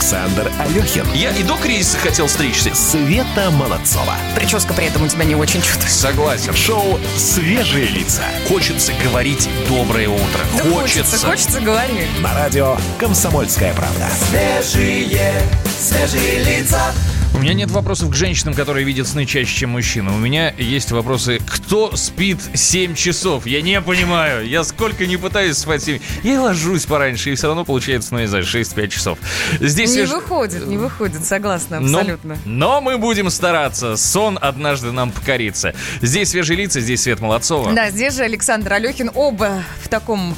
Александр Алехин. Я и до кризиса хотел стричься. Света Молодцова. Прическа при этом у тебя не очень чувствуется. Согласен. Шоу «Свежие лица». Хочется говорить доброе утро. Да хочется, хочется, говори. На радио «Комсомольская правда». Свежие, свежие лица. У меня нет вопросов к женщинам, которые видят сны чаще, чем мужчины. У меня есть вопросы, кто спит 7 часов? Я не понимаю. Я сколько не пытаюсь спать 7. Я ложусь пораньше, и все равно получается, ну, не знаю, 6-5 часов. Здесь Не свеж- выходит, не выходит, согласна, Но- абсолютно. Но, мы будем стараться. Сон однажды нам покорится. Здесь свежие лица, здесь Свет Молодцова. Да, здесь же Александр Алехин, оба в таком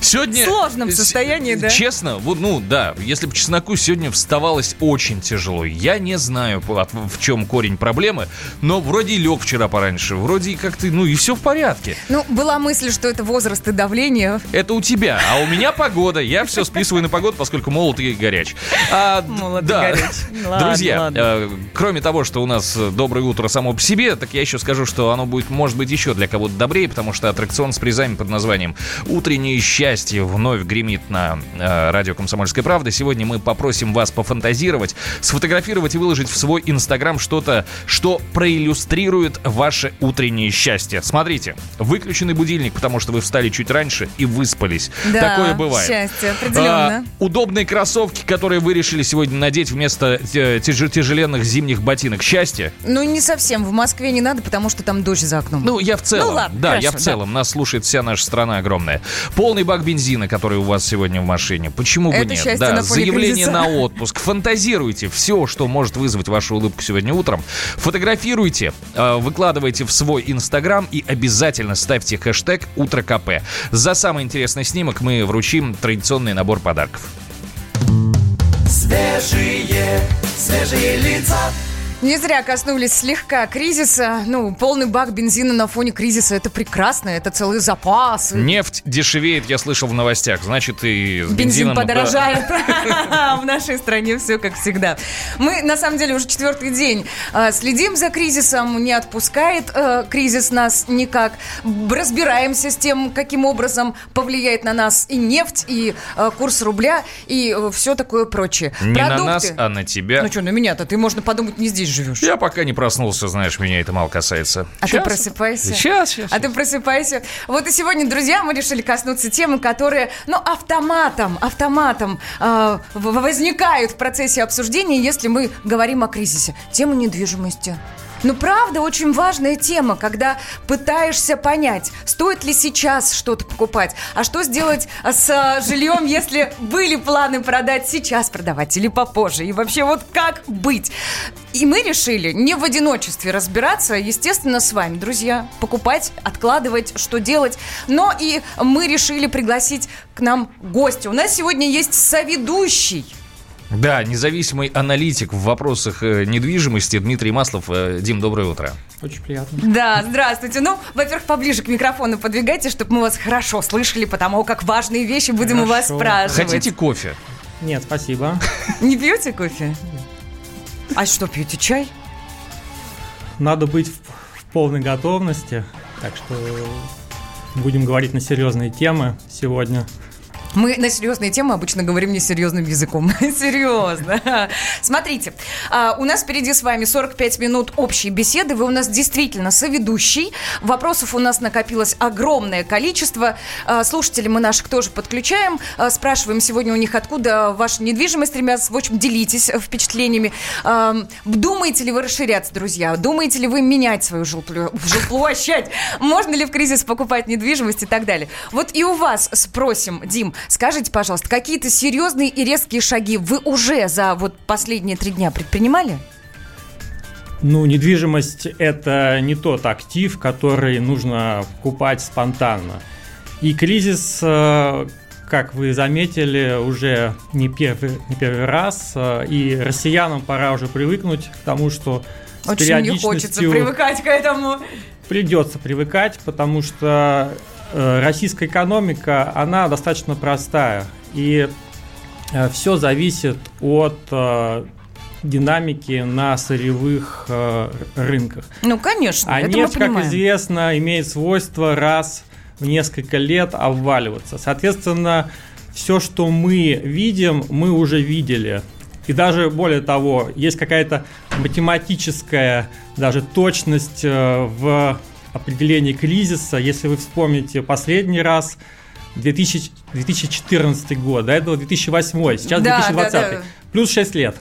Сегодня... сложном с- состоянии, да? Честно, вот, ну да, если бы чесноку сегодня вставалось очень тяжело. Я не знаю, по- в чем корень проблемы, но вроде и лег вчера пораньше, вроде и как-то, ну и все в порядке. Ну, была мысль, что это возраст и давление. Это у тебя, а у меня погода. Я все списываю на погоду, поскольку молод и горяч. А, Молод и да. горяч. Ладно, Друзья, ладно. э, кроме того, что у нас э, доброе утро само по себе, так я еще скажу, что оно будет, может быть, еще для кого-то добрее, потому что аттракцион с призами под названием «Утреннее счастье» вновь гремит на э, радио «Комсомольская правда». Сегодня мы попросим вас пофантазировать, сфотографировать и выложить в свой инстаграм что-то, что проиллюстрирует ваше утреннее счастье. Смотрите, выключенный будильник, потому что вы встали чуть раньше и выспались. Да, Такое бывает. счастье, определенно. А, удобные кроссовки, которые вы решили сегодня надеть вместо э, тяж- тяжеленных зимних ботинок. Счастье? Ну, не совсем. В Москве не надо, потому что там дождь за окном. Ну, я в целом. Ну, ладно, да, хорошо, я в да. целом. Нас слушает вся наша страна огромная. Полный бак бензина, который у вас сегодня в машине. Почему бы Это нет? да, на заявление кризиса. на отпуск. Фантазируйте все, что может вызвать вашу улыбку сегодня утром. Фотографируйте, э, выкладывайте в свой инстаграм и обязательно ставьте хэштег «Утро КП». За самый интересный снимок мы вручим традиционный набор подарков. Свежие, свежие лица. Не зря коснулись слегка кризиса. Ну, полный бак бензина на фоне кризиса – это прекрасно, это целый запас. Нефть дешевеет, я слышал в новостях. Значит, и с Бензин бензином... подорожает. В нашей стране все как всегда. Мы, на самом деле, уже четвертый день э, следим за кризисом, не отпускает э, кризис нас никак. Разбираемся с тем, каким образом повлияет на нас и нефть, и э, курс рубля, и все такое прочее. Не на нас, а на тебя. Ну что, на меня-то ты, можно подумать, не здесь живешь. Я пока не проснулся, знаешь, меня это мало касается. А ты просыпайся. Сейчас, сейчас. А ты просыпайся. Вот и сегодня, друзья, мы решили коснуться темы, которые, ну, автоматом, автоматом э, возникают в процессе обсуждения, если мы говорим о кризисе. Тема недвижимости. Ну, правда, очень важная тема, когда пытаешься понять, стоит ли сейчас что-то покупать, а что сделать с э, жильем, если были планы продать сейчас, продавать или попозже, и вообще вот как быть. И мы решили не в одиночестве разбираться, естественно, с вами, друзья, покупать, откладывать, что делать. Но и мы решили пригласить к нам гостя. У нас сегодня есть соведущий. Да, независимый аналитик в вопросах э, недвижимости Дмитрий Маслов. Э, Дим, доброе утро. Очень приятно. Да, здравствуйте. Ну, во-первых, поближе к микрофону подвигайте, чтобы мы вас хорошо слышали, потому как важные вещи будем у вас Хорошо. спрашивать. Хотите кофе? Нет, спасибо. Не пьете кофе? А что, пьете чай? Надо быть в, в полной готовности. Так что будем говорить на серьезные темы сегодня. Мы на серьезные темы обычно говорим несерьезным языком. Серьезно. Смотрите, а, у нас впереди с вами 45 минут общей беседы. Вы у нас действительно соведущий. Вопросов у нас накопилось огромное количество. А, Слушателей мы наших тоже подключаем. А, Спрашиваем сегодня у них, откуда ваша недвижимость, ребят. В общем, делитесь э, впечатлениями. Думаете ли вы расширяться, друзья? Думаете ли вы менять свою жилплощадь? Можно ли в кризис покупать недвижимость и так далее? Вот и у вас спросим, Дим, скажите, пожалуйста, какие-то серьезные и резкие шаги вы уже за вот последние три дня предпринимали? Ну, недвижимость – это не тот актив, который нужно покупать спонтанно. И кризис, э, как вы заметили, уже не первый, не первый раз. э, И россиянам пора уже привыкнуть к тому, что Очень не хочется привыкать к этому. придется привыкать, потому что российская экономика, она достаточно простая. И все зависит от э, динамики на сырьевых э, рынках. Ну, конечно, А это нефть, мы как понимаем. известно, имеет свойство раз в несколько лет обваливаться. Соответственно, все, что мы видим, мы уже видели. И даже более того, есть какая-то математическая даже точность э, в определении кризиса. Если вы вспомните последний раз, 2000, 2014 год, до этого 2008, сейчас Да, 2020, да, да. плюс 6 лет.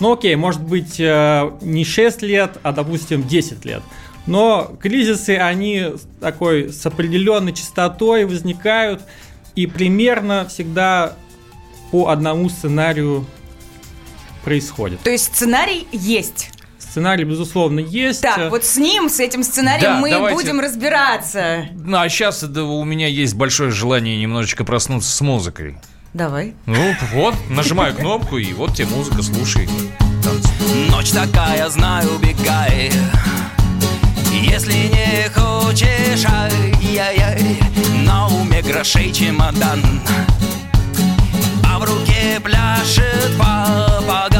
Ну окей, может быть э, не 6 лет, а допустим 10 лет. Но кризисы, они такой с определенной частотой возникают и примерно всегда по одному сценарию происходит. То есть сценарий есть. Сценарий, безусловно, есть. Так, вот с ним, с этим сценарием Да, мы давайте. будем разбираться. Ну, а сейчас у меня есть большое желание немножечко проснуться с музыкой. Давай. Ну, вот, нажимаю кнопку, и вот тебе музыка, слушай. Ночь такая, знаю, убегай Если не хочешь, ай-яй-яй На уме грошей чемодан А в руке пляшет папаган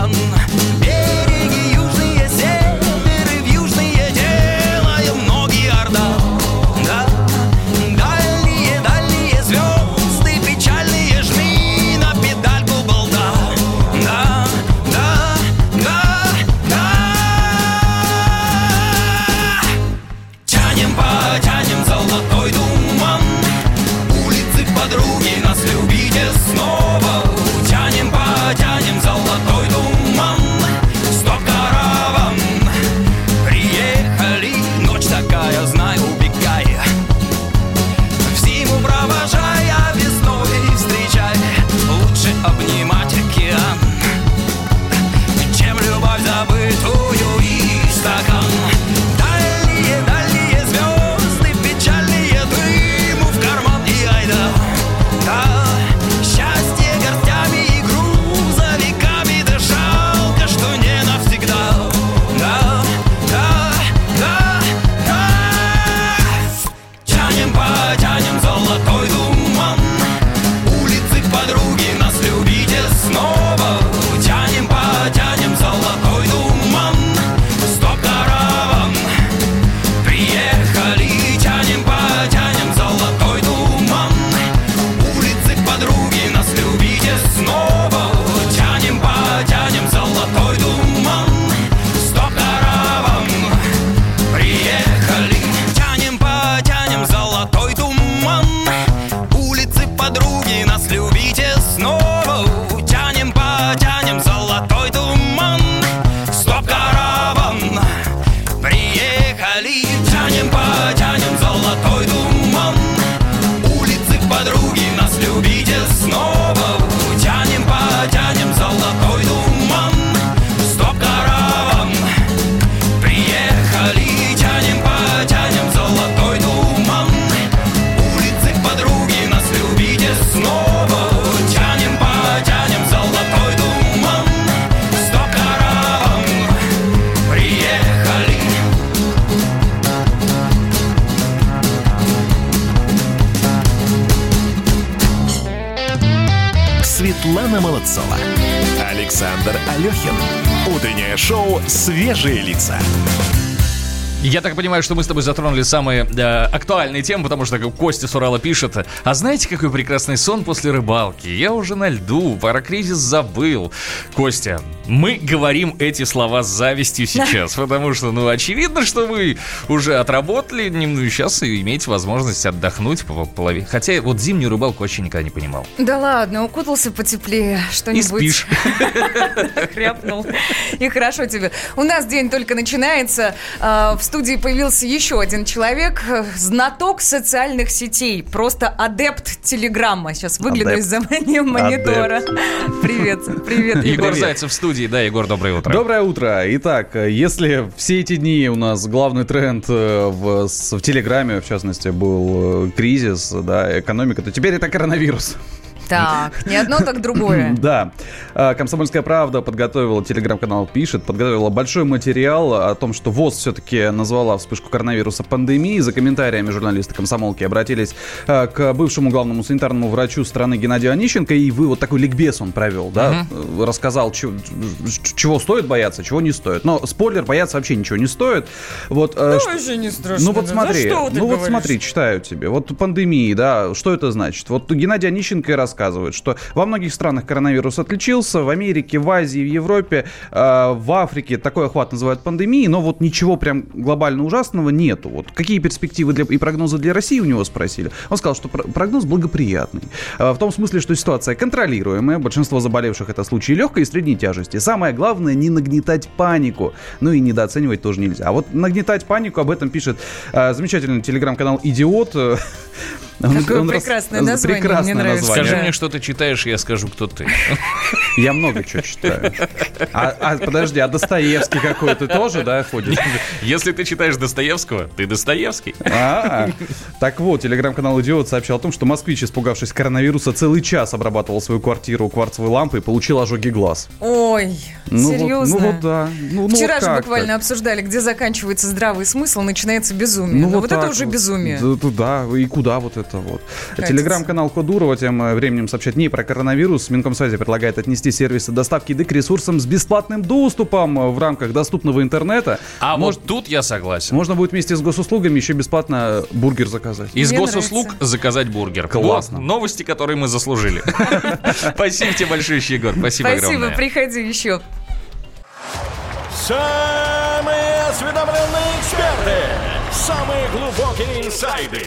так понимаю, что мы с тобой затронули самые э, актуальные темы, потому что Костя с Урала пишет, а знаете, какой прекрасный сон после рыбалки? Я уже на льду, пара кризис забыл. Костя, мы говорим эти слова с завистью сейчас, потому что, ну, очевидно, что вы уже отработали, ну, и сейчас и имеете возможность отдохнуть по половине. Хотя вот зимнюю рыбалку вообще никогда не понимал. Да ладно, укутался потеплее, И что-нибудь. спишь. хряпнул. И хорошо тебе. У нас день только начинается. А, В студии появился еще один человек, э, знаток социальных сетей, просто адепт Телеграмма. Сейчас выгляну Адепт. из-за монитора. Привет, привет, Егор Егор. Зайцев в студии. Да, Егор, доброе утро. Доброе утро. Итак, э, если все эти дни у нас главный тренд э, в, в Телеграме, в частности, был кризис, да, экономика, то теперь это коронавирус. Так, не одно, так другое. Да. А, Комсомольская правда подготовила, телеграм-канал пишет, подготовила большой материал о том, что ВОЗ все-таки назвала вспышку коронавируса пандемией. За комментариями журналисты комсомолки обратились а, к бывшему главному санитарному врачу страны Геннадию Онищенко. И вы вот такой ликбез он провел, да? Э, Рассказал, чё- ч- чего стоит бояться, чего не стоит. Но спойлер, бояться вообще ничего не стоит. Вот, э, ш- вообще не страшно. ну вот смотри, что ну вот говоришь? смотри, читаю тебе. Вот пандемии, да, что это значит? Вот Геннадий Онищенко рассказывал рассказывают, что во многих странах коронавирус отличился, в Америке, в Азии, в Европе, э, в Африке такой охват называют пандемией, но вот ничего прям глобально ужасного нету. Вот какие перспективы для, и прогнозы для России у него спросили. Он сказал, что пр- прогноз благоприятный. Э, в том смысле, что ситуация контролируемая, большинство заболевших это случаи легкой и средней тяжести. Самое главное не нагнетать панику. Ну и недооценивать тоже нельзя. А вот нагнетать панику, об этом пишет э, замечательный телеграм-канал «Идиот». Он- Какое он рас- прекрасное название, прекрасное мне нравится. название. Скажи мне, что ты читаешь, и я скажу, кто ты. Я много чего читаю. А, а, подожди, а Достоевский какой? Ты тоже, да, ходишь? Если ты читаешь Достоевского, ты Достоевский. А, так вот, телеграм-канал «Идиот» сообщал о том, что москвич, испугавшись коронавируса, целый час обрабатывал свою квартиру кварцевой лампой и получил ожоги глаз. Ой, Ну вот- серьезно. ну вот да. Ну, ну Вчера вот же буквально так? обсуждали, где заканчивается здравый смысл, начинается безумие. Ну, вот, это так уже вот. безумие. Да, да, и куда вот это вот. Катится. Телеграм-канал Кодурова тем э, временем сообщает не про коронавирус. Минкомсвязи предлагает отнести сервисы доставки еды к ресурсам с бесплатным доступом э, в рамках доступного интернета. А Может, вот тут я согласен. Можно будет вместе с госуслугами еще бесплатно бургер заказать. Из Мне госуслуг нравится. заказать бургер. Классно. Вот новости, которые мы заслужили. Спасибо тебе большое, Егор. Спасибо Спасибо, огромное. приходи еще. Самые осведомленные эксперты. Самые глубокие инсайды.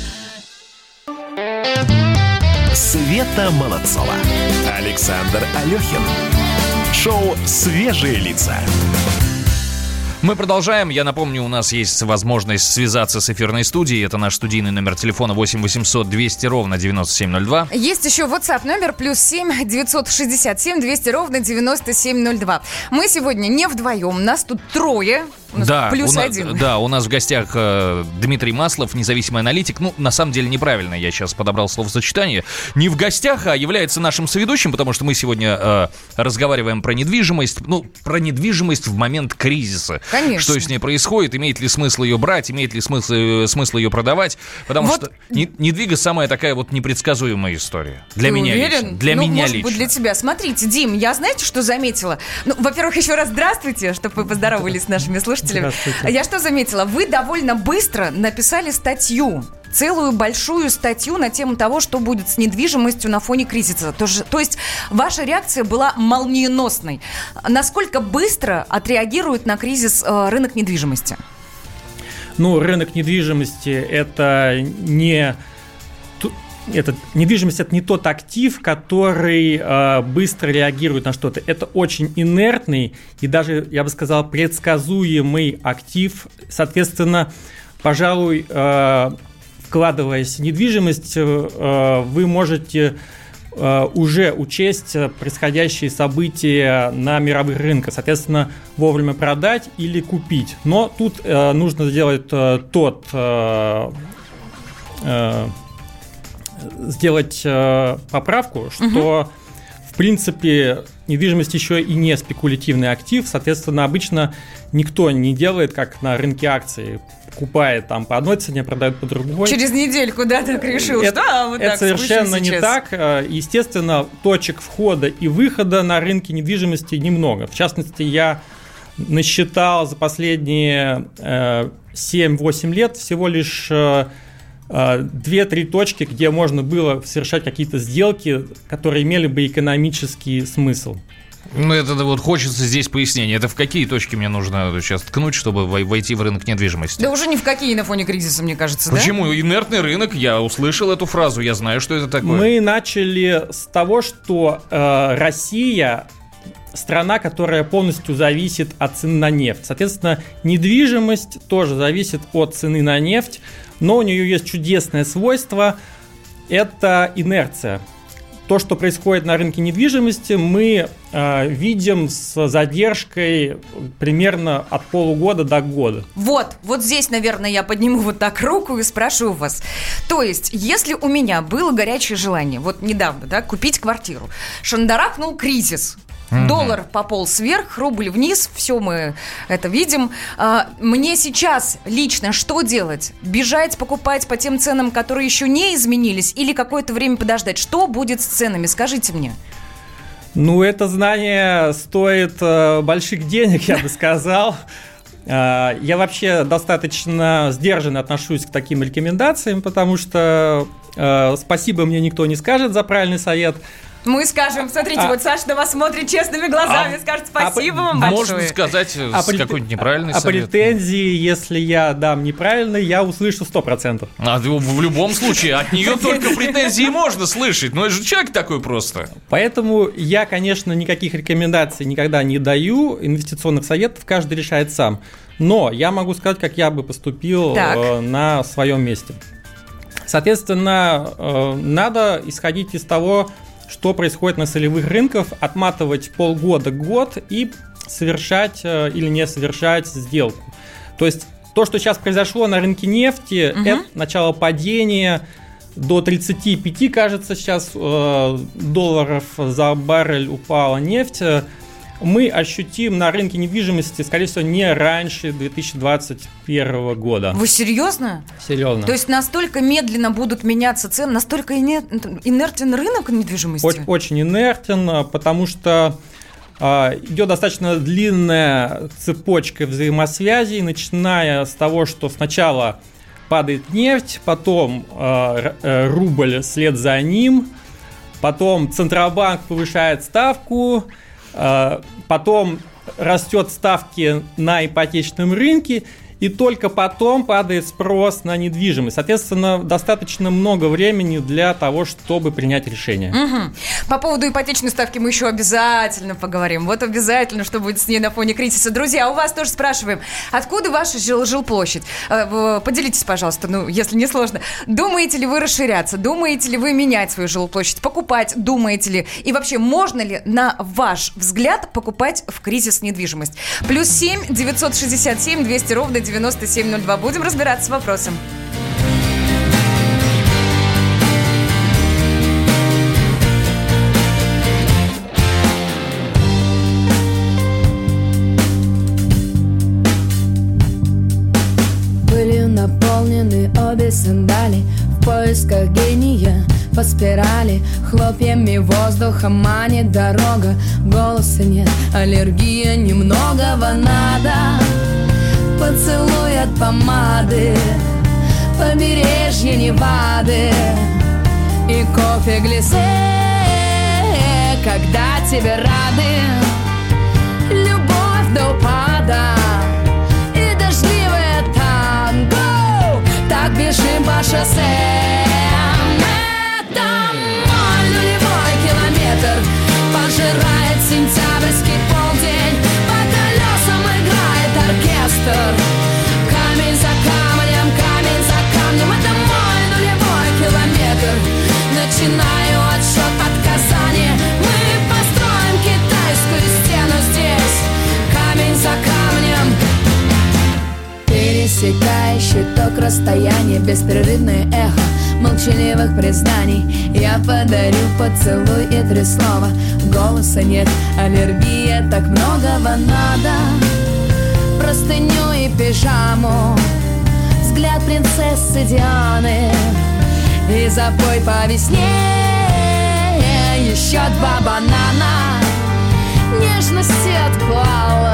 Света Молодцова. Александр Алехин. Шоу «Свежие лица». Мы продолжаем. Я напомню, у нас есть возможность связаться с эфирной студией. Это наш студийный номер телефона 8 800 200 ровно 9702. Есть еще WhatsApp номер плюс 7 967 200 ровно 9702. Мы сегодня не вдвоем, нас тут трое. У нас Да, плюс у на- один. да, у нас в гостях э, Дмитрий Маслов, независимый аналитик. Ну, на самом деле неправильно, я сейчас подобрал словосочетание. Не в гостях, а является нашим соведущим, потому что мы сегодня э, разговариваем про недвижимость. Ну, про недвижимость в момент кризиса. Конечно. Что с ней происходит, имеет ли смысл ее брать, имеет ли смысл, э, смысл ее продавать. Потому Вот- что не- недвига самая такая вот непредсказуемая история. Для Ты меня уверен? лично. Для ну, меня может лично. быть, для тебя. Смотрите, Дим, я знаете, что заметила? Ну, во-первых, еще раз здравствуйте, чтобы вы поздоровались с нашими слушателями. Здравствуйте. Я что заметила? Вы довольно быстро написали статью. Целую большую статью на тему того, что будет с недвижимостью на фоне кризиса. То, же- то есть ваша реакция была молниеносной. Насколько быстро отреагирует на кризис э, рынок недвижимости? Ну, рынок недвижимости это не ту- это, недвижимость это не тот актив, который э, быстро реагирует на что-то. Это очень инертный и даже, я бы сказал, предсказуемый актив. Соответственно, пожалуй, э, вкладываясь в недвижимость, э, вы можете уже учесть происходящие события на мировых рынках, соответственно, вовремя продать или купить. Но тут э, нужно сделать э, тот э, э, сделать э, поправку, что в принципе недвижимость еще и не спекулятивный актив, соответственно, обычно никто не делает, как на рынке акций, покупает там по одной цене, продает по другой. Через недельку, да, так решил, Это, что а, вот это так, совершенно не сейчас. так. Э, Естественно, точек входа и выхода на рынке недвижимости немного. В частности, я насчитал за последние э, 7-8 лет всего лишь э, 2-3 точки, где можно было совершать какие-то сделки, которые имели бы экономический смысл. Ну, это вот хочется здесь пояснения. Это в какие точки мне нужно сейчас ткнуть, чтобы вой- войти в рынок недвижимости? Да уже ни в какие на фоне кризиса, мне кажется, да? Почему? Инертный рынок, я услышал эту фразу, я знаю, что это такое. Мы начали с того, что э, Россия страна, которая полностью зависит от цены на нефть. Соответственно, недвижимость тоже зависит от цены на нефть, но у нее есть чудесное свойство – это инерция. то, что происходит на рынке недвижимости, мы э, видим с задержкой примерно от полугода до года. Вот, вот здесь, наверное, я подниму вот так руку и спрошу вас. То есть, если у меня было горячее желание, вот недавно, да, купить квартиру, шандарахнул кризис, Доллар пополз вверх, рубль вниз, все мы это видим. А, Мне сейчас лично что делать? Бежать, покупать по тем ценам, которые еще не изменились, или какое-то время подождать? Что будет с ценами? Скажите мне. Ну, это знание стоит э, больших денег, я бы сказал. Э, Я вообще достаточно сдержанно отношусь к таким рекомендациям, потому что э, спасибо мне никто не скажет за правильный совет. Мы скажем, смотрите, А- вот Саша на вас смотрит честными глазами, А- скажет спасибо вам Можно большое. сказать э, А прет- какой-нибудь неправильный А совет. претензии, если я дам неправильный, я услышу 100%. А в любом случае, от нее только претензии можно слышать. Но это же человек такой просто. Поэтому я, конечно, никаких рекомендаций никогда не даю, инвестиционных советов каждый решает сам. Но я могу сказать, как я бы поступил Так. э, на своем месте. Соответственно, э, надо исходить из того, что происходит на солевых рынках, отматывать полгода-год и совершать э, или не совершать сделку. То есть то, что сейчас произошло на рынке нефти, Мгм. это начало падения до 35, кажется, сейчас э, долларов за баррель упала нефть. Мы ощутим на рынке недвижимости, скорее всего, не раньше 2021 года. Вы серьезно? Серьезно. То есть настолько медленно будут меняться цены, настолько ине- инертен рынок недвижимости? Очень, очень инертен, потому что а, идет достаточно длинная цепочка взаимосвязей, начиная с того, что сначала падает нефть, потом а, э, рубль вслед за ним, потом Центробанк повышает ставку, потом растет ставки на ипотечном рынке, и только потом падает спрос на недвижимость. Соответственно, достаточно много времени для того, чтобы принять решение. Мгм. По поводу ипотечной ставки мы еще обязательно поговорим. Вот обязательно, что будет с ней на фоне кризиса. Друзья, у вас тоже спрашиваем, откуда ваша жил- жилплощадь? Э, Поделитесь, пожалуйста, ну, если не сложно. Думаете ли вы расширяться? Думаете ли вы менять свою жилплощадь? Покупать? Думаете ли? И вообще, можно ли, на ваш взгляд, покупать в кризис недвижимость? Плюс 7 967 200 ровно 9702. Будем разбираться с вопросом. Пылью наполнены обе сандали В поисках гения по спирали Хлопьями воздуха манит дорога Голоса нет, аллергия немногого надо Поцелуй от помады Побережье Невады И кофе глисе Когда тебе рады Любовь до упада и дождливое танго. Так бежим по шоссе. Это мой нулевой километр Пожирает сентябрьский полдень оркестр Камень за камнем, камень за камнем. Это мой нулевой километр. Начинаю отсчет от Казани. Мы построим китайскую стену здесь. Камень за камнем. Пересекающий ток расстояния Беспрерывное эхо молчаливых признаний. Я подарю поцелуй и три слова. Голоса нет, аллергия, так многого надо Простыню и пижаму. Взгляд принцессы Дианы. И запой по весне Еще два банана. Нежности отклала. Может,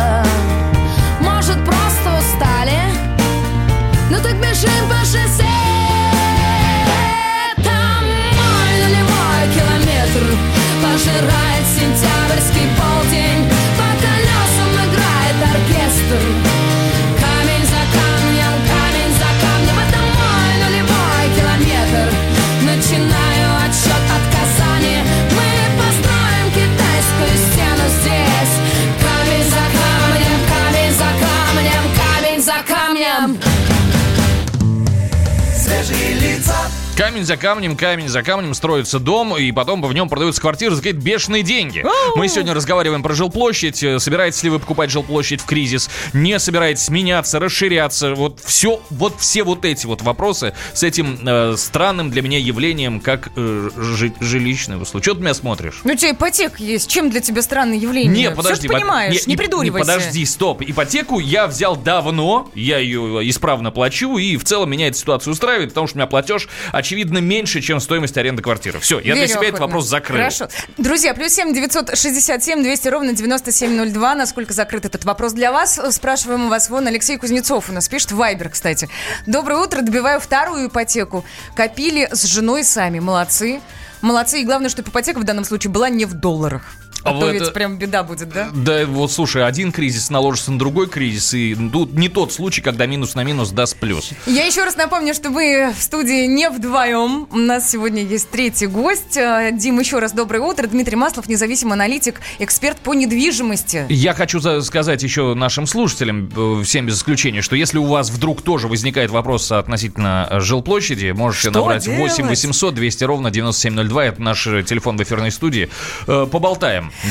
Камень за камнем, камень за камнем строится дом, и потом в нем продаются квартиры за какие-то бешеные деньги. Мы сегодня разговариваем про жилплощадь. Э, Собираетесь ли вы покупать жилплощадь в кризис? Не собираетесь меняться, расширяться? Вот все, вот все вот эти вот вопросы с этим э, странным для меня явлением, как э, жи- жилищное услуги. Что ты меня смотришь? Ну, у тебя ипотека есть. Чем для тебя странное явление? Не, подожди. ты понимаешь, под- не, и- придуривайся. подожди, стоп. Ипотеку я взял давно, я ее исправно плачу, и в целом меня эта ситуация устраивает, потому что у меня платеж, очевидно, меньше, чем стоимость аренды квартиры. Все, я для Верю себя этот охотно. вопрос закрыл. Хорошо. Друзья, плюс семь девятьсот шестьдесят семь двести ровно девяносто семь ноль два. Насколько закрыт этот вопрос для вас? Спрашиваем у вас. Вон Алексей Кузнецов у нас пишет. Вайбер, кстати. Доброе утро. Добиваю вторую ипотеку. Копили с женой сами. Молодцы. Молодцы. И главное, чтобы ипотека в данном случае была не в долларах. А, А то вы ведь прям беда будет, да? Да, вот слушай, один кризис наложится на другой кризис, и тут не тот случай, когда минус на минус даст плюс. Я еще раз напомню, что мы в студии не вдвоем. У нас сегодня есть третий гость. Э, Дим, еще раз доброе утро. Дмитрий Маслов, независимый аналитик, эксперт по недвижимости. Я хочу за- сказать еще нашим слушателям, э, всем без исключения, что если у вас вдруг тоже возникает вопрос относительно э, жилплощади, можете Что набрать делать? 8 800 200 ровно 9702, это наш телефон в эфирной студии. Э,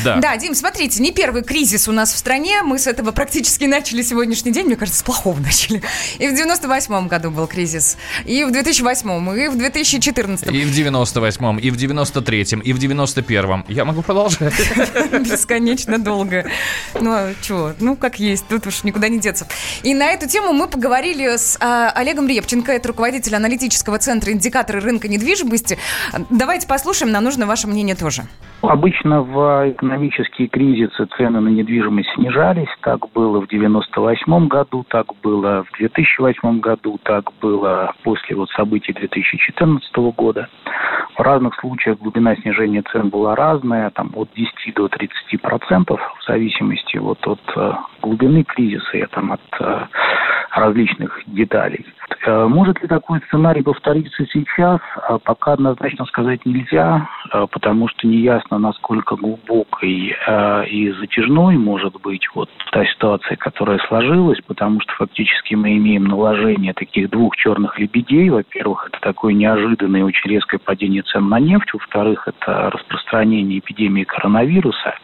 Да. Да, Дим, смотрите, не первый кризис у нас в стране. Мы с этого практически начали сегодняшний день. Мне кажется, с плохого начали. И в 98-м году был кризис. И в 2008-м, и в 2014-м. И в 98-м, и в 93-м, и в 91-м. Я могу продолжать. Бесконечно долго. Ну, а чего? Ну, как есть, тут уж никуда не деться. И на эту тему мы поговорили с а, Олегом Репченко, это руководитель аналитического центра индикаторы рынка недвижимости. Давайте послушаем, нам нужно ваше мнение тоже. Обычно в экономические кризисы цены на недвижимость снижались. Так было в 98 году, так было в 2008 году, так было после вот событий 2014 года. В разных случаях глубина снижения цен была разная, там от 10 до 30 процентов, в зависимости вот от э, глубины кризиса и там, от э, различных деталей. Э, Может ли такой сценарий повториться сейчас? Пока однозначно сказать нельзя, потому что неясно, насколько глубокой э, и затяжной может быть вот та ситуация, которая сложилась, потому что фактически мы имеем наложение таких двух черных лебедей. Во-первых, это такое неожиданное и очень резкое падение цен на нефть. Во-вторых, это распространение эпидемии коронавируса.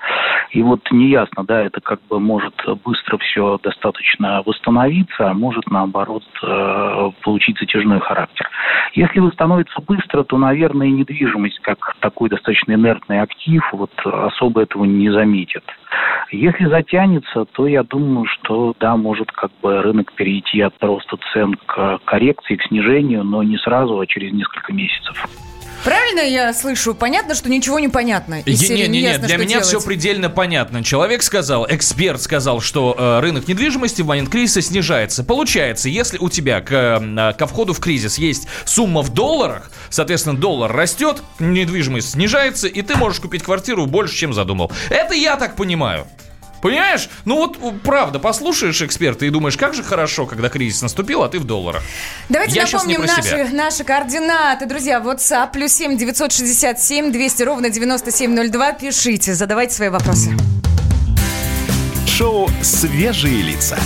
И вот неясно, да, это как бы может быстро все достаточно восстановиться, а может наоборот э, получить затяжной характер. Если восстановится быстро, то, наверное, недвижимость как такой достаточно инертный актив вот особо этого не заметит. Если затянется, то я думаю, что да, может как бы рынок перейти от роста цен к коррекции, к снижению, но не сразу, а через несколько месяцев. Правильно я слышу? Понятно, что ничего не понятно. Из серии Не-не-не, неясно, для меня все делать. предельно понятно. Человек сказал, эксперт сказал, что э, рынок недвижимости в момент кризиса снижается. Получается, если у тебя к, э, ко входу в кризис есть сумма в долларах, соответственно, доллар растет, недвижимость снижается, и ты можешь купить квартиру больше, чем задумал. Это я так понимаю. Понимаешь? Ну вот, правда, послушаешь эксперта и думаешь, как же хорошо, когда кризис наступил, а ты в долларах. Давайте Я напомним про наши, себя. наши координаты. Друзья, WhatsApp плюс 7 967 200 ровно 9702. Пишите, задавайте свои вопросы. Шоу «Свежие лица».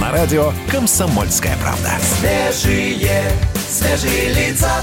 На радио «Комсомольская правда». Свежие, свежие лица.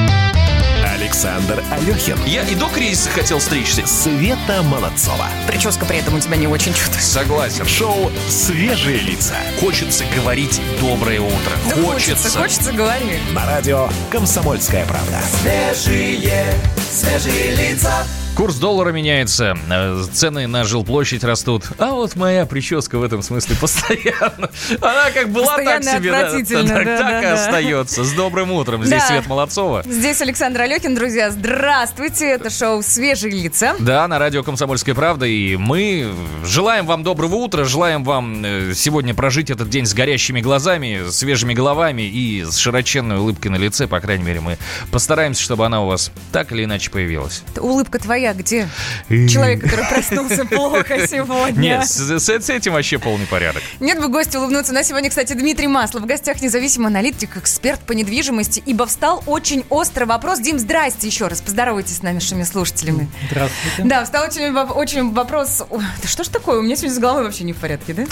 Александр Алехин. Я и до кризиса хотел стричься. Света Молодцова. Прическа при этом у тебя не очень чувствуется. Согласен. Шоу «Свежие лица». Хочется говорить доброе утро. Да хочется, хочется, говори. На радио «Комсомольская правда». Свежие, свежие лица. Курс доллара меняется, э, цены на жилплощадь растут. А вот моя прическа в этом смысле постоянно. Она как была так Постоянно себе, да, отвратительно, так, да, так да, и да. остается. С добрым утром. Здесь Да. Свет Молодцова. Здесь Александр Алехин, друзья. Здравствуйте, это шоу «Свежие лица». Да, на радио «Комсомольская правда». И мы желаем вам доброго утра, желаем вам э, сегодня прожить этот день с горящими глазами, свежими головами и с широченной улыбкой на лице. По крайней мере, мы постараемся, чтобы она у вас так или иначе появилась. Улыбка твоя где? Человек, который проснулся плохо сегодня. Нет, с, с- с этим вообще полный порядок. Нет бы гостю улыбнуться. На сегодня, кстати, Дмитрий Маслов. В гостях независимый аналитик, эксперт по недвижимости. Ибо встал очень острый вопрос. Дим, здрасте еще раз. Поздоровайтесь с нашими слушателями. Здравствуйте. Да, встал очень, очень вопрос. Да что ж такое? У меня сегодня с головой вообще не в порядке, да?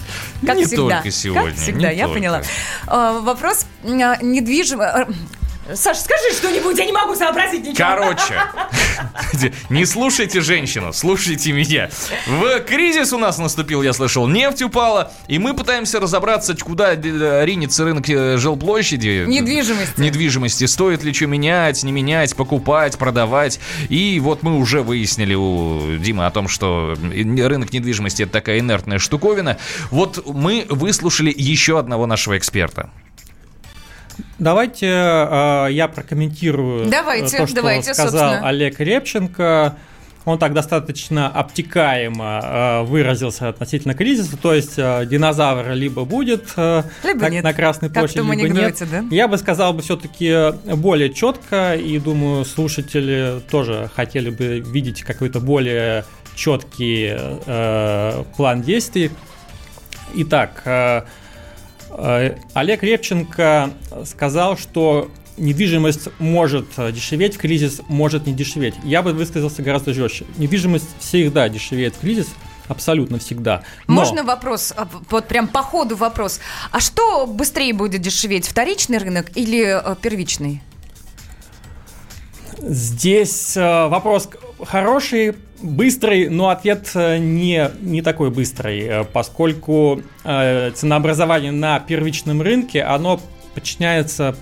Как Не всегда. только сегодня, Как всегда, я только. поняла. А, Вопрос а, недвижимого... Саш, скажи что-нибудь, я не могу сообразить ничего. Короче, не слушайте женщину, слушайте меня. В кризис у нас наступил, я слышал, нефть упала, и мы пытаемся разобраться, куда э, ринется рынок э, жилплощади. Недвижимости. Недвижимости. Стоит ли что менять, не менять, покупать, продавать. И вот мы уже выяснили у Димы о том, что рынок недвижимости это такая инертная штуковина. Вот мы выслушали еще одного нашего эксперта. Давайте э, я прокомментирую э, Давайте, то, что давайте, сказал собственно. Олег Репченко. Он так достаточно обтекаемо э, выразился относительно кризиса, то есть э, динозавр либо будет э, Либо на, нет. на Красной Как площади, том либо нет. анекдоте, да? Я бы сказал бы все-таки более четко, и думаю, слушатели тоже хотели бы видеть какой-то более четкий э, план действий. Итак, э, Олег Репченко сказал, что недвижимость может э, дешеветь в кризис, может не дешеветь. Я бы высказался гораздо жестче. Недвижимость всегда дешевеет в кризис, абсолютно всегда. Но Можно вопрос, а, вот прям по ходу вопрос. А что быстрее будет дешеветь, вторичный рынок или э, первичный? Здесь э, вопрос хороший, быстрый, но ответ э, не, не такой быстрый, э, поскольку э, ценообразование на первичном рынке, оно подчиняется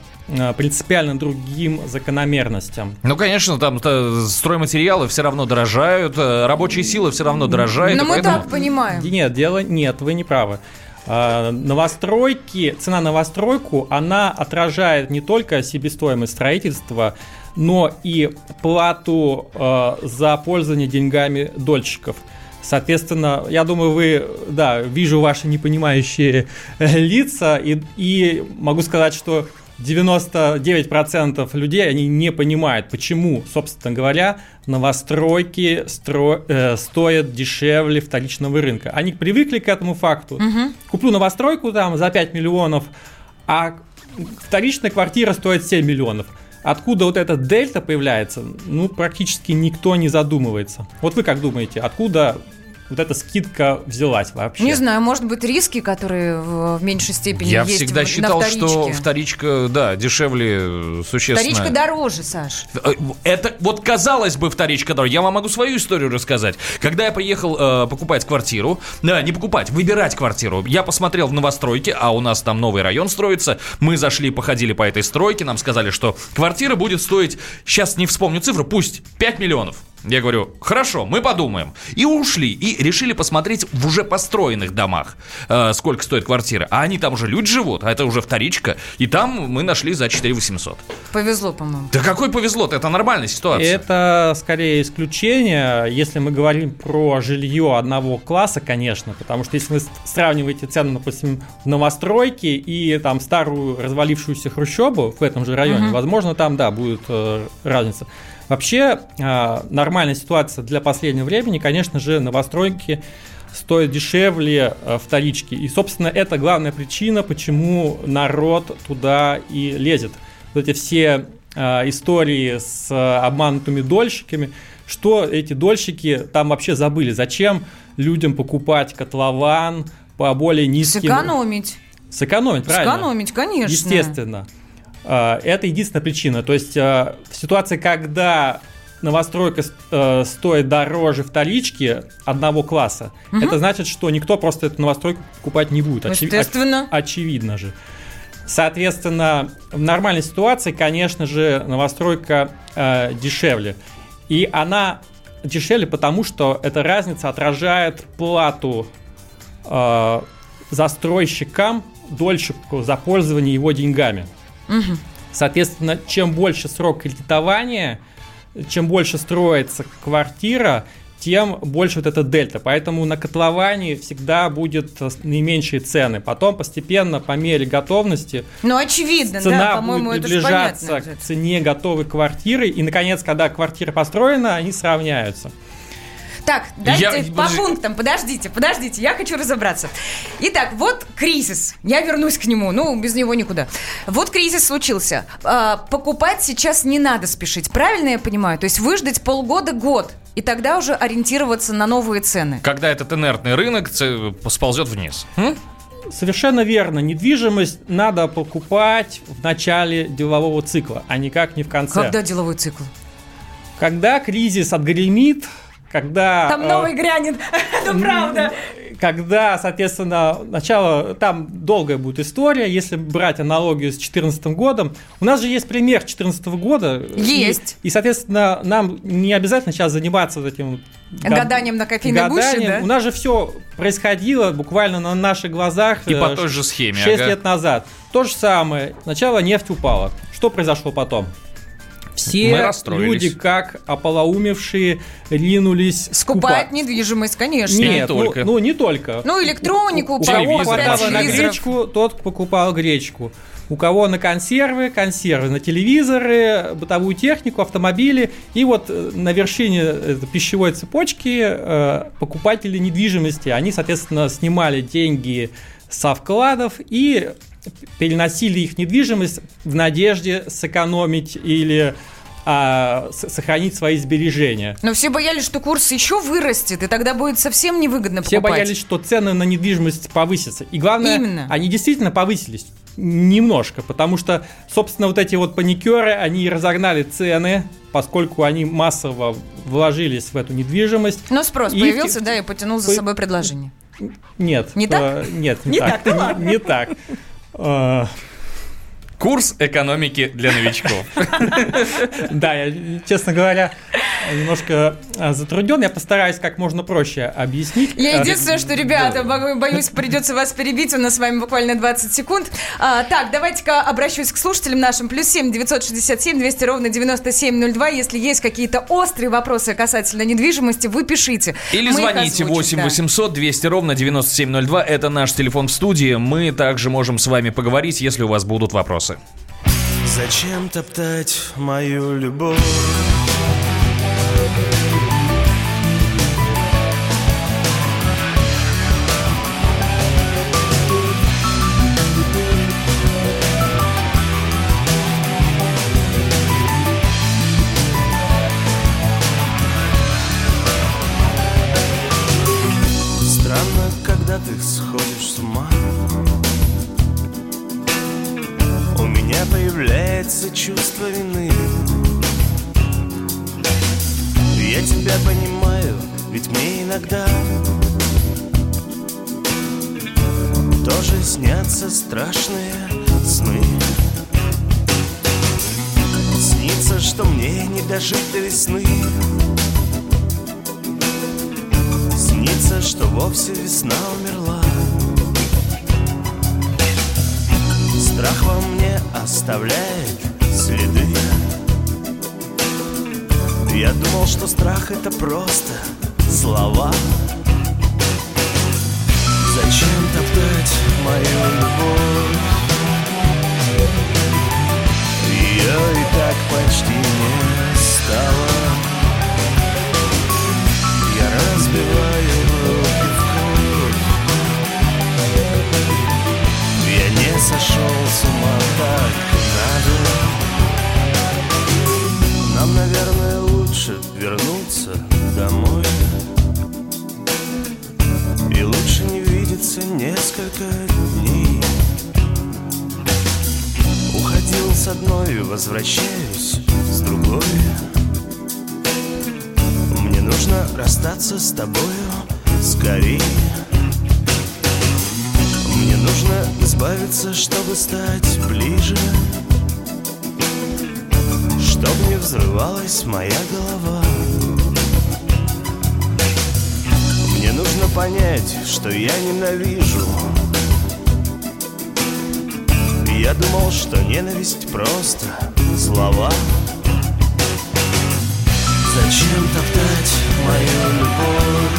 принципиально другим закономерностям. Ну, конечно, там стройматериалы все равно дорожают, рабочие силы все равно дорожают. И мы поэтому- так понимаем. Нет, дело нет, вы не правы. Новостройки, цена на новостройку, она отражает не только себестоимость строительства, но и плату э, за пользование деньгами дольщиков. Соответственно, я думаю, вы, да, вижу ваши непонимающие лица, и, и могу сказать, что 99% людей, они не понимают, почему, собственно говоря, новостройки стро- э, стоят дешевле вторичного рынка. Они привыкли к этому факту. Куплю новостройку там за 5 миллионов, а вторичная квартира стоит 7 миллионов. Откуда вот эта дельта появляется, ну, практически никто не задумывается. Вот вы как думаете, откуда вот эта скидка взялась вообще? Не знаю, может быть, риски, которые в, меньшей степени Я есть всегда в- считал, на что вторичка, да, дешевле существенно. Вторичка дороже, Саш. Э, Это вот казалось бы вторичка дороже. Я вам могу свою историю рассказать. Когда я приехал э, покупать квартиру, да, не покупать, выбирать квартиру, я посмотрел в новостройке, а у нас там новый район строится. Мы зашли, походили по этой стройке, нам сказали, что квартира будет стоить, сейчас не вспомню цифру, пусть 5 миллионов. Я говорю, хорошо, мы подумаем. И ушли, и решили посмотреть в уже построенных домах, э, сколько стоит квартира. А они там уже люди живут, а это уже вторичка. И там мы нашли за 4 800. Повезло, по-моему. Да какой повезло это нормальная ситуация. Это скорее исключение, если мы говорим про жилье одного класса, конечно, потому что если вы сравниваете цену, допустим, в новостройке и там старую развалившуюся хрущобу в этом же районе, возможно, там, да, будет э, разница. Вообще, э, нормальная ситуация для последнего времени, конечно же, новостройки стоят дешевле э, вторички. И, собственно, это главная причина, почему народ туда и лезет. Вот эти все э, истории с обманутыми дольщиками, что эти дольщики там вообще забыли? Зачем людям покупать котлован по более низким... Сэкономить. Сэкономить, правильно. Сэкономить, конечно. Естественно. А, Это единственная причина. То есть а, в ситуации, когда новостройка э, стоит дороже вторички одного класса, это значит, что никто просто эту новостройку покупать не будет. Очи- Естественно. оч- очевидно же. Соответственно, в нормальной ситуации, конечно же, новостройка э, дешевле. И она дешевле, потому что эта разница отражает плату э, застройщикам, дольщику за пользование его деньгами. Соответственно, чем больше срок кредитования, чем больше строится квартира, тем больше вот эта дельта. Поэтому на котловании всегда будет наименьшие цены. Потом постепенно, по мере готовности, Ну, очевидно, цена да, по-моему, будет это приближаться понятно. к цене готовой квартиры. И, наконец, когда квартира построена, они сравняются. Так, дайте Я- по подожди. пунктам, подождите, подождите, я хочу разобраться. Итак, вот кризис, я вернусь к нему, ну, без него никуда. Вот кризис случился. А, покупать сейчас не надо спешить, правильно я понимаю? То есть выждать полгода-год, и тогда уже ориентироваться на новые цены. Когда этот инертный рынок сползет вниз. М? Совершенно верно. Недвижимость надо покупать в начале делового цикла, а никак не в конце. Когда деловой цикл? Когда кризис отгремит, когда... Там э, новый грянет, это правда. Когда, соответственно, начало, там долгая будет история, если брать аналогию с 2014 годом. У нас же есть пример 2014 года. И- Есть. И, соответственно, нам не обязательно сейчас заниматься вот этим... гад- Гаданием на кофейной гуще, гаданием. да? У нас же все происходило буквально на наших глазах. И по э, той же схеме, 6 ага. лет назад. То же самое. Сначала нефть упала. Что произошло потом? Все люди, как ополоумевшие, ринулись Скупать скупать. недвижимость, конечно. Не Нет, ну- только. Ну, не только. Ну, электронику, У кого телевизор, хватало на гречку, тот покупал гречку. У кого на консервы, консервы, на телевизоры, бытовую технику, автомобили. И вот э, на вершине э, пищевой цепочки э, покупатели недвижимости, они, соответственно, снимали деньги со вкладов и переносили их недвижимость в надежде сэкономить или а, сохранить свои сбережения. Но все боялись, что курс еще вырастет, и тогда будет совсем невыгодно Все покупать. боялись, что цены на недвижимость повысятся. И главное, Именно. они действительно повысились немножко, потому что, собственно, вот эти вот паникеры, они разогнали цены, поскольку они массово вложились в эту недвижимость. Но спрос И появился, в- да, и потянул за По- собой предложение. Нет. Не так? э, Нет, не, Не так. так, Не, не так. Э, Курс экономики для новичков. Да, я, честно говоря, немножко э, затруднен. Я постараюсь как можно проще объяснить. Я Э, единственное, что, ребята, бо- боюсь, придется вас перебить. У нас с вами буквально 20 секунд. А, так, давайте-ка обращусь к слушателям нашим. Плюс 7 967 200 ровно 9702. Если есть какие-то острые вопросы касательно недвижимости, вы пишите. Или Мы звоните озвучим, 8 да. 800 200 ровно 9702. Это наш телефон в студии. Мы также можем с вами поговорить, если у вас будут вопросы. Зачем топтать мою любовь? Страшные сны. Снится, что мне не дожить до весны. Снится, что вовсе весна умерла. Страх во мне оставляет следы. Я думал, что страх это просто слова Зачем топтать мою любовь? Ее и так почти не стало. Я разбиваю руки в кровь. Я не сошел с ума так надо. Нам, наверное, лучше вернуться домой. И лучше не видеться несколько дней. Уходил с одной, возвращаюсь с другой. Мне нужно расстаться с тобою скорее. Мне нужно избавиться, чтобы стать ближе. Чтобы не взрывалась моя голова нужно понять, что я ненавижу. Я думал, что ненависть просто слова. Зачем топтать мою любовь?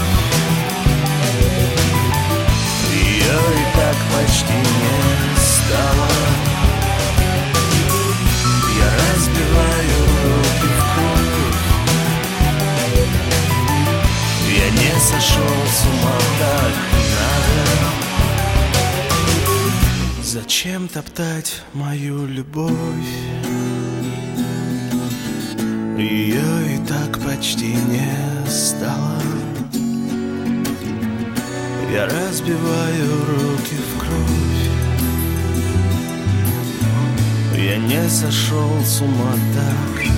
Ее и так почти не стало сошел с ума так надо. Зачем топтать мою любовь? Ее и так почти не стало. Я разбиваю руки в кровь. Я не сошел с ума так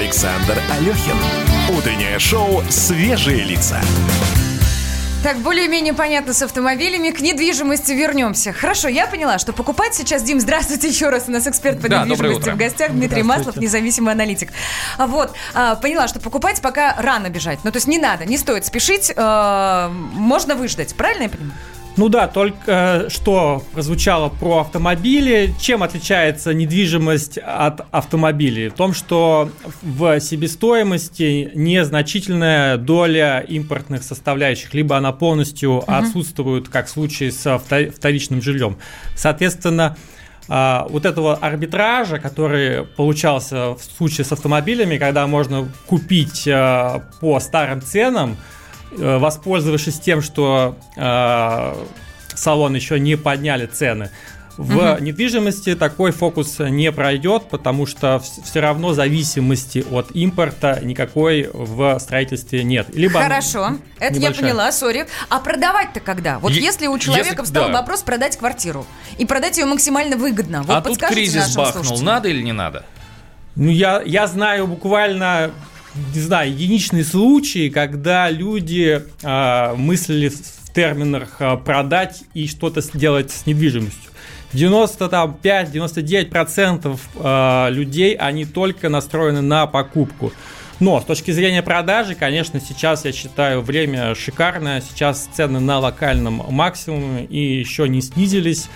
Александр Алехин. Утреннее шоу «Свежие лица». Так, более-менее понятно с автомобилями. К недвижимости вернемся. Хорошо, я поняла, что покупать сейчас... Дим, здравствуйте еще раз. У нас эксперт по Да, недвижимости в гостях. Дмитрий Маслов, независимый аналитик. А Вот, а, поняла, что покупать пока рано бежать. Ну, то есть не надо, не стоит спешить. э, Можно выждать. Правильно я понимаю? Ну да, только э, что прозвучало про автомобили. Чем отличается недвижимость от автомобилей? В том, что в себестоимости незначительная доля импортных составляющих, либо она полностью отсутствует, как в случае с вторичным жильем. Соответственно, а, вот этого арбитража, который получался в случае с автомобилями, когда можно купить а, по старым ценам, э, воспользовавшись тем, что э, салон еще не подняли цены. В Мгм. недвижимости такой фокус не пройдет, потому что все равно зависимости от импорта никакой в строительстве нет. Либо Хорошо, это я небольшая. поняла, сори. А продавать-то когда? Вот Е- если у человека если- встал да. вопрос продать квартиру и продать ее максимально выгодно, вот а тут кризис нашим бахнул. слушателям. Надо или не надо? Ну, я, я знаю буквально, не знаю, единичные случаи, когда люди а, мыслили в терминах а, продать и что-то сделать с недвижимостью. 95-99% а, людей, они только настроены на покупку. Но с точки зрения продажи, конечно, сейчас я считаю время шикарное. Сейчас цены на локальном максимуме и еще не снизились.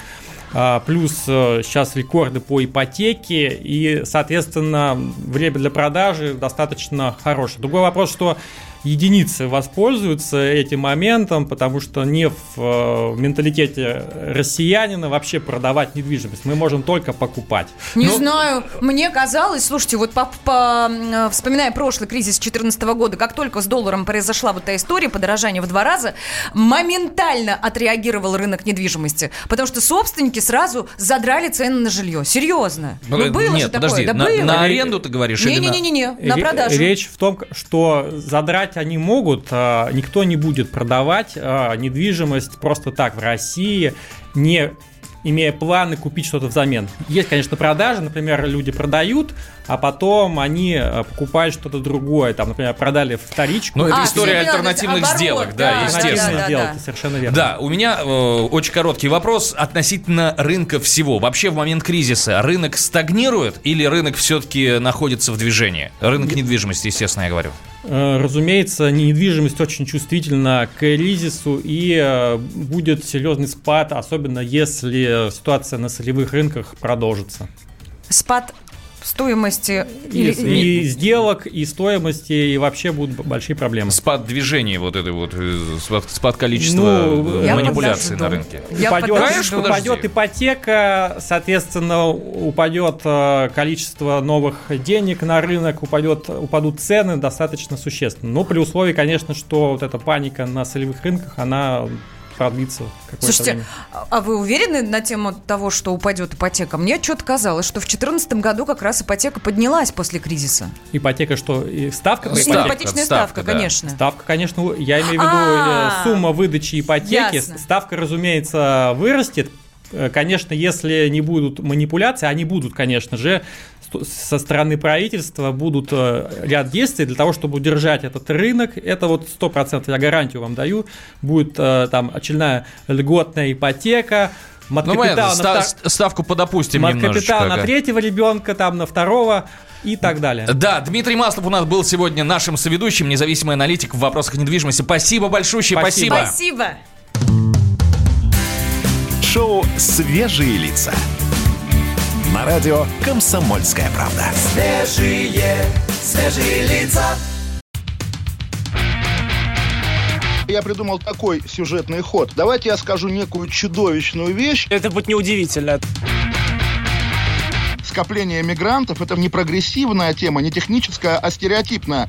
А, Плюс э, сейчас рекорды по ипотеке, и, соответственно, время для продажи достаточно хорошее. Другой вопрос, что единицы воспользуются этим моментом, потому что не в э, менталитете россиянина вообще продавать недвижимость. Мы можем только покупать. Не Ну, знаю, мне казалось, слушайте, вот по, по, э, вспоминая прошлый кризис 2014 года, как только с долларом произошла вот та история, подорожание в два раза, моментально отреагировал рынок недвижимости, потому что собственники сразу задрали цены на жилье. Серьезно. Ну, было Нет, же подожди, такое, да на, было. на аренду ты говоришь или на... Не-не-не, на Ре- продажу. Речь в том, что задрать они могут, а, никто не будет продавать а, недвижимость просто так в России, не имея планы купить что-то взамен. Есть, конечно, продажи, например, люди продают, а потом они а, покупают что-то другое. Там, например, продали вторичку. Ну, это А, история альтернативных оборот, сделок, да, да, естественно. да, да, сделки, да. совершенно верно. Да, у меня э, очень короткий вопрос относительно рынка всего. Вообще в момент кризиса рынок стагнирует или рынок все-таки находится в движении? Рынок недвижимости, естественно, я говорю. Э, Разумеется, недвижимость очень чувствительна к кризису и э, будет серьезный спад, особенно если ситуация на солевых рынках продолжится. Спад стоимости И, или- и сделок, и стоимости, и вообще будут большие проблемы. Спад движения, вот это вот, э, спад, спад количества Ну, э, манипуляций на рынке. Я упадет, подожду. Упадет ипотека, соответственно, упадет э, количество новых денег на рынок, упадет, упадут цены достаточно существенно. Но при условии, конечно, что вот эта паника на солевых рынках, она продлится какое-то Слушайте, время. а вы уверены на тему того, что упадет ипотека? Мне что-то казалось, что в 2014 году как раз ипотека поднялась после кризиса. Ипотека что? И ставка по Ну, ипотеке? ипотечная ставка, да. конечно. Ставка, конечно, я имею в виду А, э, сумма выдачи ипотеки. ясно. Ставка, разумеется, вырастет Конечно, если не будут манипуляции, они будут, конечно же, со стороны правительства будут э, ряд действий для того, чтобы удержать этот рынок. Это вот 100%, я гарантию вам даю. Будет э, там очередная льготная ипотека, Ну, маткапитал понятно, на ста- втор- ставку подопустим маткапитал немножечко. на третьего ребенка, там на второго и так далее. Да, Дмитрий Маслов у нас был сегодня нашим соведущим, независимый аналитик в вопросах недвижимости. Спасибо большое, спасибо. Спасибо. Шоу «Свежие лица». На радио «Комсомольская правда». Свежие, свежие лица. Я придумал такой сюжетный ход. Давайте я скажу некую чудовищную вещь. Это будет неудивительно. Скопление мигрантов – это не прогрессивная тема, не техническая, а стереотипная.